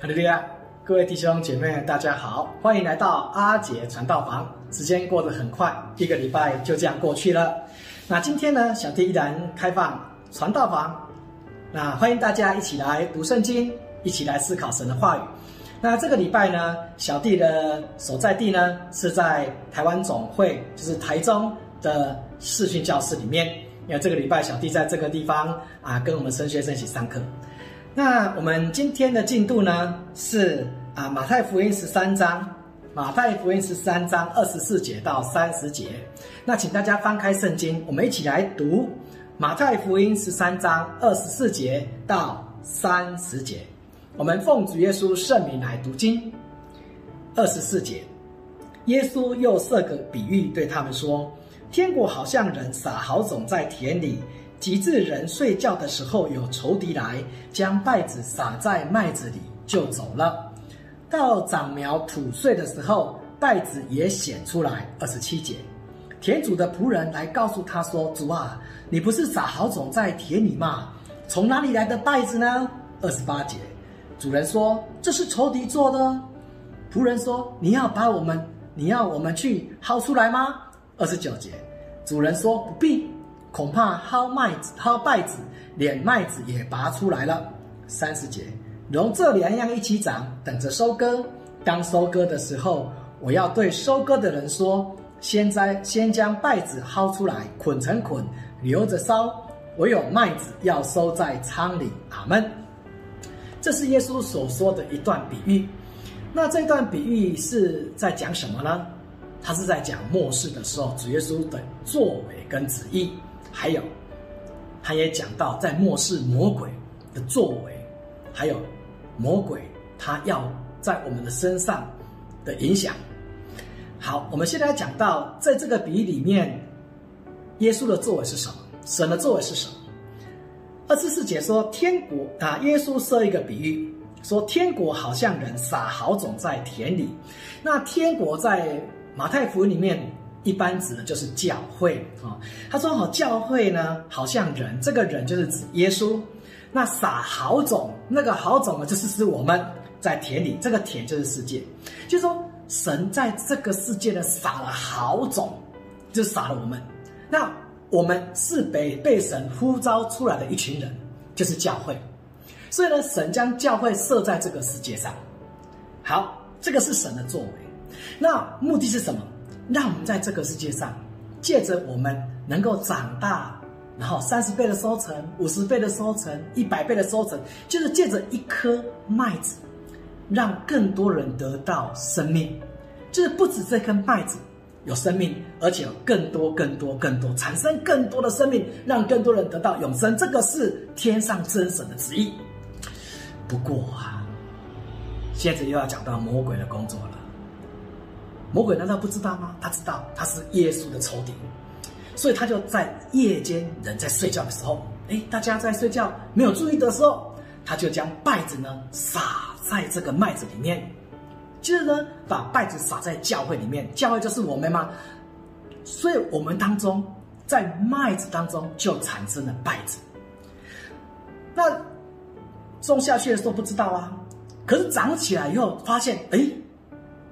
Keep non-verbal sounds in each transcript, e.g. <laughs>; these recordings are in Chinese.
哈利路亚，各位弟兄姐妹，大家好，欢迎来到阿杰传道房。时间过得很快，一个礼拜就这样过去了。那今天呢，小弟依然开放传道房，那欢迎大家一起来读圣经，一起来思考神的话语。那这个礼拜呢，小弟的所在地呢是在台湾总会，就是台中的视讯教室里面。因为这个礼拜小弟在这个地方啊，跟我们神学生一起上课。那我们今天的进度呢是啊马太福音十三章，马太福音十三章二十四节到三十节。那请大家翻开圣经，我们一起来读马太福音十三章二十四节到三十节。我们奉主耶稣圣名来读经。二十四节，耶稣又设个比喻对他们说：天国好像人撒好种在田里。及至人睡觉的时候，有仇敌来将稗子撒在麦子里，就走了。到长苗吐穗的时候，稗子也显出来。二十七节，田主的仆人来告诉他说：“主啊，你不是撒好种在田里吗？从哪里来的稗子呢？”二十八节，主人说：“这是仇敌做的。”仆人说：“你要把我们，你要我们去薅出来吗？”二十九节，主人说：“不必。”恐怕薅麦子、薅稗子，连麦子也拔出来了。三十节，容这两样一起长，等着收割。当收割的时候，我要对收割的人说：先摘，先将稗子薅出来，捆成捆，留着烧；唯有麦子要收在仓里。阿门。这是耶稣所说的一段比喻。那这段比喻是在讲什么呢？他是在讲末世的时候，主耶稣的作为跟旨意。还有，他也讲到在末世魔鬼的作为，还有魔鬼他要在我们的身上的影响。好，我们现在讲到在这个比喻里面，耶稣的作为是什么？神的作为是什么？二十四节说天国啊，耶稣设一个比喻，说天国好像人撒好种在田里。那天国在马太福音里面。一般指的就是教会啊。他说：“好，教会呢，好像人，这个人就是指耶稣。那撒好种，那个好种呢，就是指我们在田里，这个田就是世界。就是说，神在这个世界呢，撒了好种，就撒了我们。那我们是被被神呼召出来的一群人，就是教会。所以呢，神将教会设在这个世界上。好，这个是神的作为。那目的是什么？”让我们在这个世界上，借着我们能够长大，然后三十倍的收成，五十倍的收成，一百倍的收成，就是借着一颗麦子，让更多人得到生命。就是不止这颗麦子有生命，而且有更多、更多、更多，产生更多的生命，让更多人得到永生。这个是天上真神的旨意。不过啊，现在又要讲到魔鬼的工作了。魔鬼难道不知道吗？他知道他是耶稣的仇敌，所以他就在夜间人在睡觉的时候，哎，大家在睡觉没有注意的时候，他就将稗子呢撒在这个麦子里面，接着呢把稗子撒在教会里面，教会就是我们吗？所以我们当中在麦子当中就产生了稗子。那种下去的时候不知道啊，可是长起来以后发现，哎，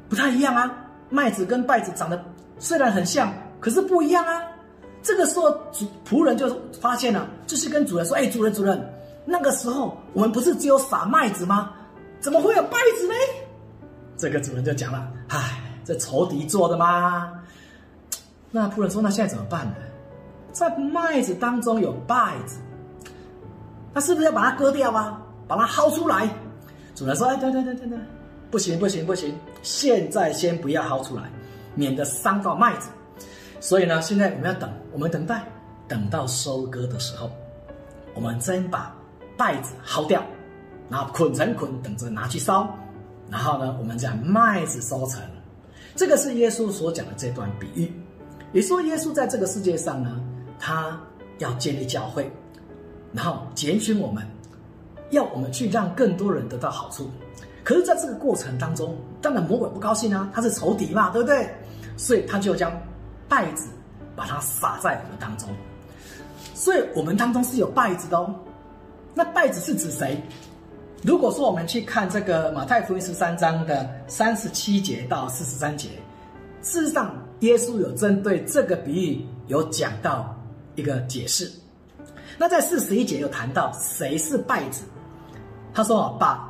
不太一样啊。麦子跟稗子长得虽然很像，可是不一样啊。这个时候主仆人就发现了，就是跟主人说：“哎，主人，主人，那个时候我们不是只有撒麦子吗？怎么会有稗子呢？” <laughs> 这个主人就讲了：“唉，这仇敌做的嘛？” <tsk> 那仆人说：“那现在怎么办呢？在麦子当中有稗子，那是不是要把它割掉啊？把它薅出来？”主人说：“哎，对对对对对。”不行不行不行！现在先不要薅出来，免得伤到麦子。所以呢，现在我们要等，我们等待，等到收割的时候，我们先把袋子薅掉，然后捆成捆，等着拿去烧。然后呢，我们将麦子收成。这个是耶稣所讲的这段比喻。也说耶稣在这个世界上呢，他要建立教会，然后拣选我们，要我们去让更多人得到好处。可是，在这个过程当中，当然魔鬼不高兴啊，他是仇敌嘛，对不对？所以他就将稗子把它撒在我们当中。所以我们当中是有稗子的哦。那稗子是指谁？如果说我们去看这个马太福音十三章的三十七节到四十三节，事实上耶稣有针对这个比喻有讲到一个解释。那在四十一节有谈到谁是稗子，他说：“把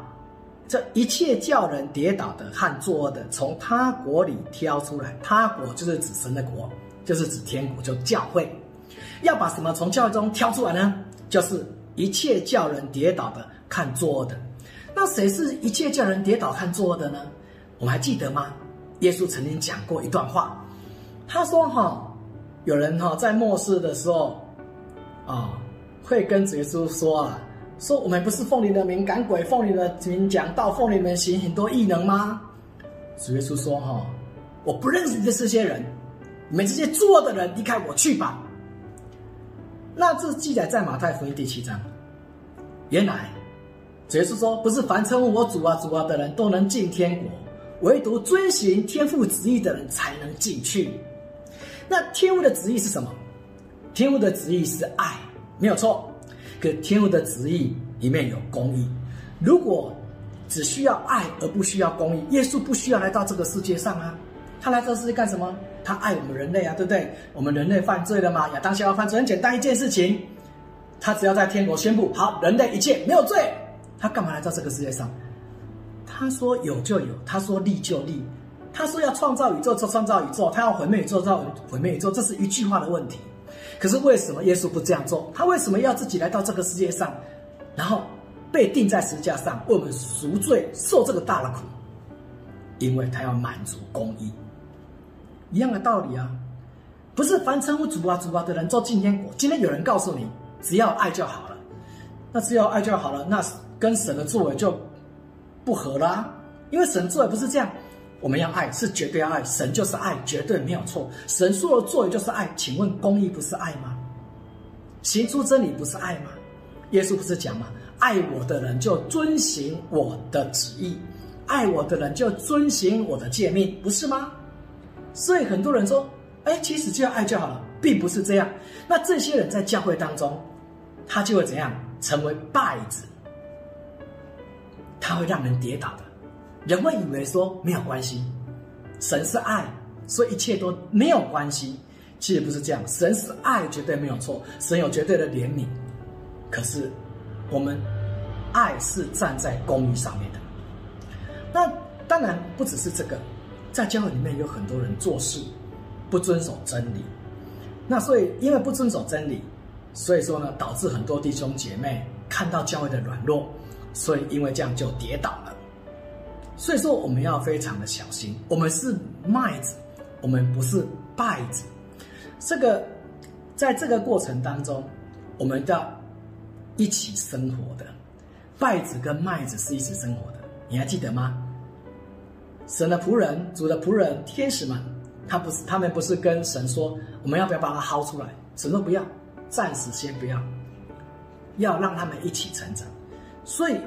这一切叫人跌倒的和作恶的，从他国里挑出来。他国就是指神的国，就是指天国，就教会。要把什么从教会中挑出来呢？就是一切叫人跌倒的、看作恶的。那谁是一切叫人跌倒、看作恶的呢？我们还记得吗？耶稣曾经讲过一段话，他说：‘哈，有人哈在末世的时候，啊。’会跟耶稣说啊，说我们不是奉你的名赶鬼，奉你的名讲道，奉你的名行很多异能吗？主耶稣说哈，我不认识你的这些人，你们这些作恶的人，离开我去吧。那这记载在马太福音第七章。原来主耶稣说，不是凡称我主啊主啊的人都能进天国，唯独遵行天父旨意的人才能进去。那天父的旨意是什么？天父的旨意是爱。没有错，可天父的旨意里面有公义。如果只需要爱而不需要公义，耶稣不需要来到这个世界上啊。他来这世界干什么？他爱我们人类啊，对不对？我们人类犯罪了嘛？亚当夏娃犯罪很简单一件事情，他只要在天国宣布好，人类一切没有罪，他干嘛来到这个世界上？他说有就有，他说立就立，他说要创造宇宙就创造宇宙，他要毁灭宇宙就毁灭宇宙，这是一句话的问题。可是为什么耶稣不这样做？他为什么要自己来到这个世界上，然后被钉在十架上为我们赎罪，受这个大的苦？因为他要满足公义，一样的道理啊！不是凡称呼主啊主啊的人都进天国。今天有人告诉你，只要爱就好了，那只要爱就好了，那跟神的作为就不合啦、因为神作为不是这样。我们要爱，是绝对要爱，神就是爱，绝对没有错。神说的作为就是爱，请问公义不是爱吗？行出真理不是爱吗？耶稣不是讲吗？爱我的人就遵行我的旨意，爱我的人就遵行我的诫命，不是吗？所以很多人说，哎，其实就要爱就好了，并不是这样。那这些人在教会当中，他就会怎样？成为败子，他会让人跌倒的。人会以为说没有关系，神是爱，所以一切都没有关系。其实不是这样，神是爱，绝对没有错，神有绝对的怜悯。可是我们爱是站在公义上面的。那当然不只是这个，在教会里面有很多人做事不遵守真理。那所以因为不遵守真理，所以说呢，导致很多弟兄姐妹看到教会的软弱，所以因为这样就跌倒了。所以说，我们要非常的小心。我们是麦子，我们不是稗子。这个，在这个过程当中，我们要一起生活的。稗子跟麦子是一起生活的，你还记得吗？神的仆人、主的仆人、天使们，他不是，他们不是跟神说，我们要不要把它薅出来？神说不要，暂时先不要，要让他们一起成长。所以。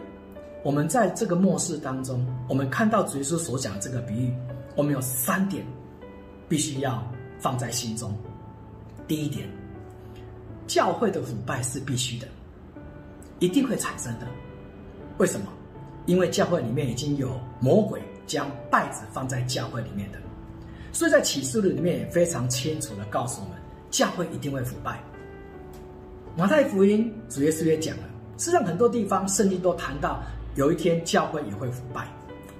我们在这个末世当中，我们看到主耶稣所讲的这个比喻，我们有三点必须要放在心中。第一点，教会的腐败是必须的，一定会产生的。为什么？因为教会里面已经有魔鬼将败子放在教会里面的，所以在启示录里面也非常清楚地告诉我们，教会一定会腐败。马太福音主耶稣也讲了，实际上很多地方圣经都谈到。有一天教会也会腐败，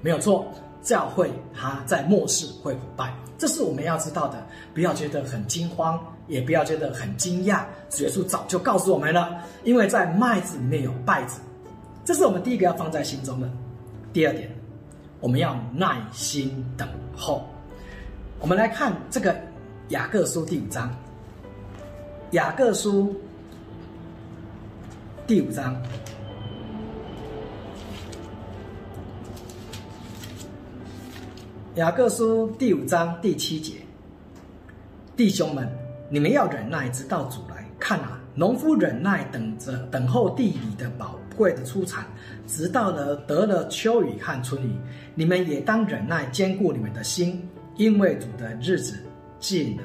没有错，教会它在末世会腐败，这是我们要知道的。不要觉得很惊慌，也不要觉得很惊讶。主耶稣早就告诉我们了，因为在麦子里面有稗子，这是我们第一个要放在心中的。第二点，我们要耐心等候。我们来看这个雅各书第五章，雅各书第五章。雅各书第五章第七节，弟兄们，你们要忍耐，直到主来。看啊，农夫忍耐，等着等候地里的宝贵的出产，直到了得了秋雨和春雨。你们也当忍耐，坚固你们的心，因为主的日子近了。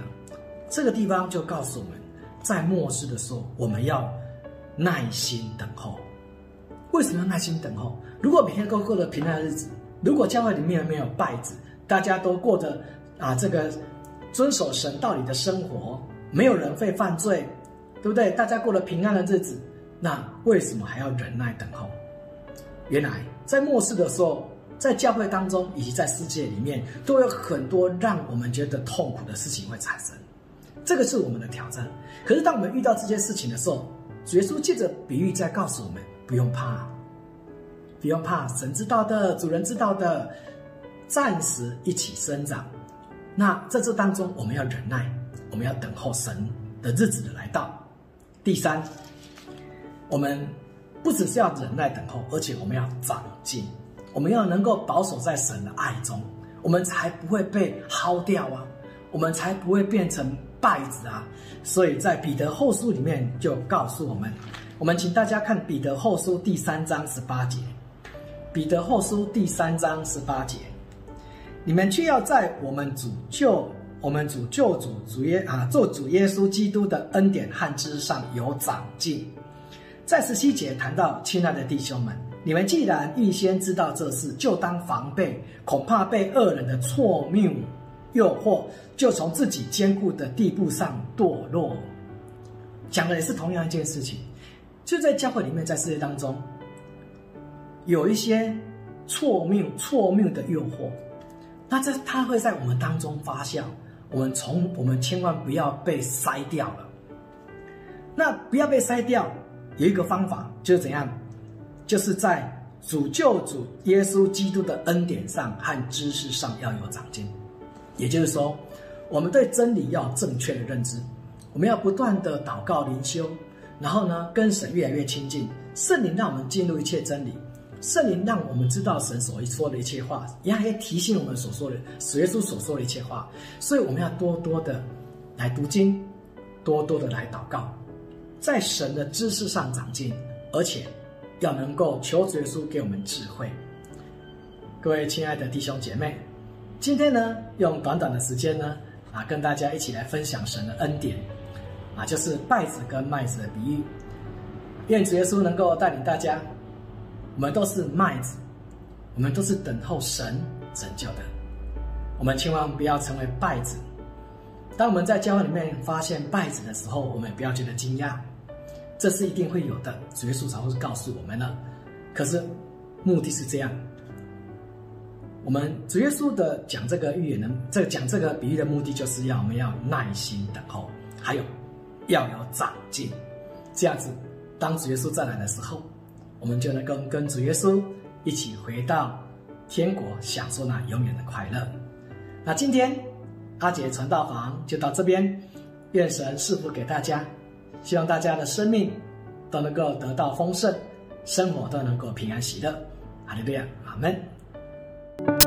这个地方就告诉我们，在末世的时候，我们要耐心等候。为什么要耐心等候？如果每天都过得平安的日子，如果教会里面没有稗子，大家都过着啊这个遵守神道理的生活，没有人会犯罪，对不对？大家过了平安的日子，那为什么还要忍耐等候？原来在末世的时候，在教会当中以及在世界里面，都有很多让我们觉得痛苦的事情会产生，这个是我们的挑战。可是当我们遇到这些事情的时候，耶稣借着比喻在告诉我们：不用怕，不用怕，神知道的，主人知道的，暂时一起生长。那在这当中，我们要忍耐，我们要等候神的日子的来到。第三，我们不只是要忍耐等候，而且我们要长进。我们要能够保守在神的爱中，我们才不会被薅掉啊，我们才不会变成败子啊。所以在彼得后书里面就告诉我们，我们请大家看彼得后书第三章十八节。彼得后书第三章十八节，你们却要在我们主救我们主救主主耶啊做主耶稣基督的恩典和知识上有长进。在十七节谈到，亲爱的弟兄们。你们既然预先知道这事，就当防备，恐怕被恶人的错谬诱惑，就从自己坚固的地步上堕落。讲的也是同样一件事情，就在教会里面，在世界当中，有一些错谬、错谬的诱惑，那这它会在我们当中发酵。我们从我们千万不要被筛掉了。那不要被筛掉，有一个方法，就是怎样？就是在主救主耶稣基督的恩典上和知识上要有长进，也就是说，我们对真理要正确的认知，我们要不断的祷告灵修，然后呢，跟神越来越亲近，圣灵让我们进入一切真理，圣灵让我们知道神所说的一切话，也还提醒我们所说的，耶稣所说的一切话，所以我们要多多的来读经，多多的来祷告，在神的知识上长进，而且。要能够求主耶稣给我们智慧，各位亲爱的弟兄姐妹，今天呢，用短短的时间呢，啊，跟大家一起来分享神的恩典，啊，就是稗子跟麦子的比喻。愿主耶稣能够带领大家，我们都是麦子，我们都是等候神拯救的，我们千万不要成为稗子。当我们在教会里面发现稗子的时候，我们不要觉得惊讶。这是一定会有的，主耶稣才会告诉我们呢。可是目的是这样，我们主耶稣的讲这个预言的，这讲这个比喻的目的，就是要我们要耐心等候，还有要有长进。这样子，当主耶稣再来的时候，我们就能够跟主耶稣一起回到天国，享受那永远的快乐。那今天阿杰传道房就到这边，愿神赐福给大家。希望大家的生命都能够得到丰盛，生活都能够平安喜乐。哈利路亚，阿门。